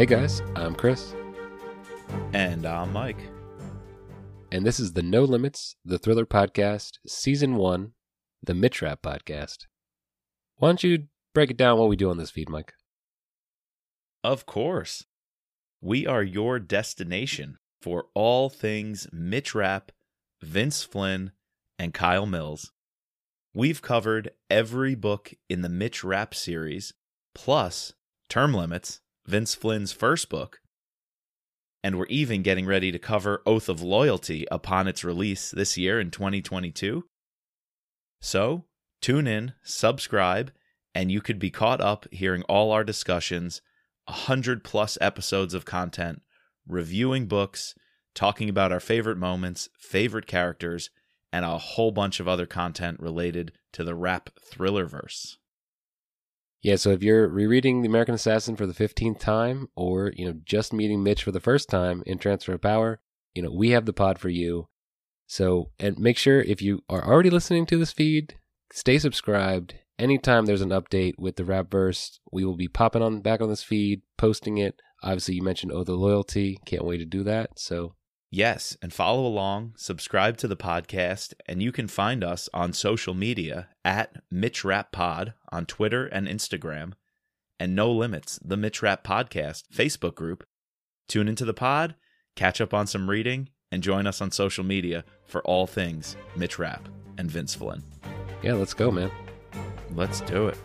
Hey guys, I'm Chris, And I'm Mike. and this is the No Limits, the Thriller Podcast, Season 1, the Mitch Rapp Podcast. Why don't you break it down what we do on this feed, Mike? Of course. We are your destination for all things Mitch Rapp, Vince Flynn, and Kyle Mills. We've covered every book in the Mitch Rapp series, plus Term Limits, Vince Flynn's first book. And we're even getting ready to cover Oath of Loyalty upon its release this year in 2022. So, tune in, subscribe, and you could be caught up hearing all our discussions, 100 plus episodes of content, reviewing books, talking about our favorite moments, favorite characters, and a whole bunch of other content related to the Rapp thrillerverse. Yeah, so if you're rereading The American Assassin for the 15th time, or, you know, just meeting Mitch for the first time in Transfer of Power, you know, we have the pod for you. So, and make sure if you are already listening to this feed, stay subscribed. Anytime there's an update with the Rapverse, we will be popping on back on this feed, posting it. Obviously, you mentioned Oath of Loyalty. Can't wait to do that. So, Yes, and follow along, subscribe to the podcast, and you can find us on social media at Mitch Rapp Pod on Twitter and Instagram, and No Limits, the Mitch Rapp Podcast Facebook group. Tune into the pod, catch up on some reading, and join us on social media for all things Mitch Rapp and Vince Flynn. yeah, let's go, man. Let's do it.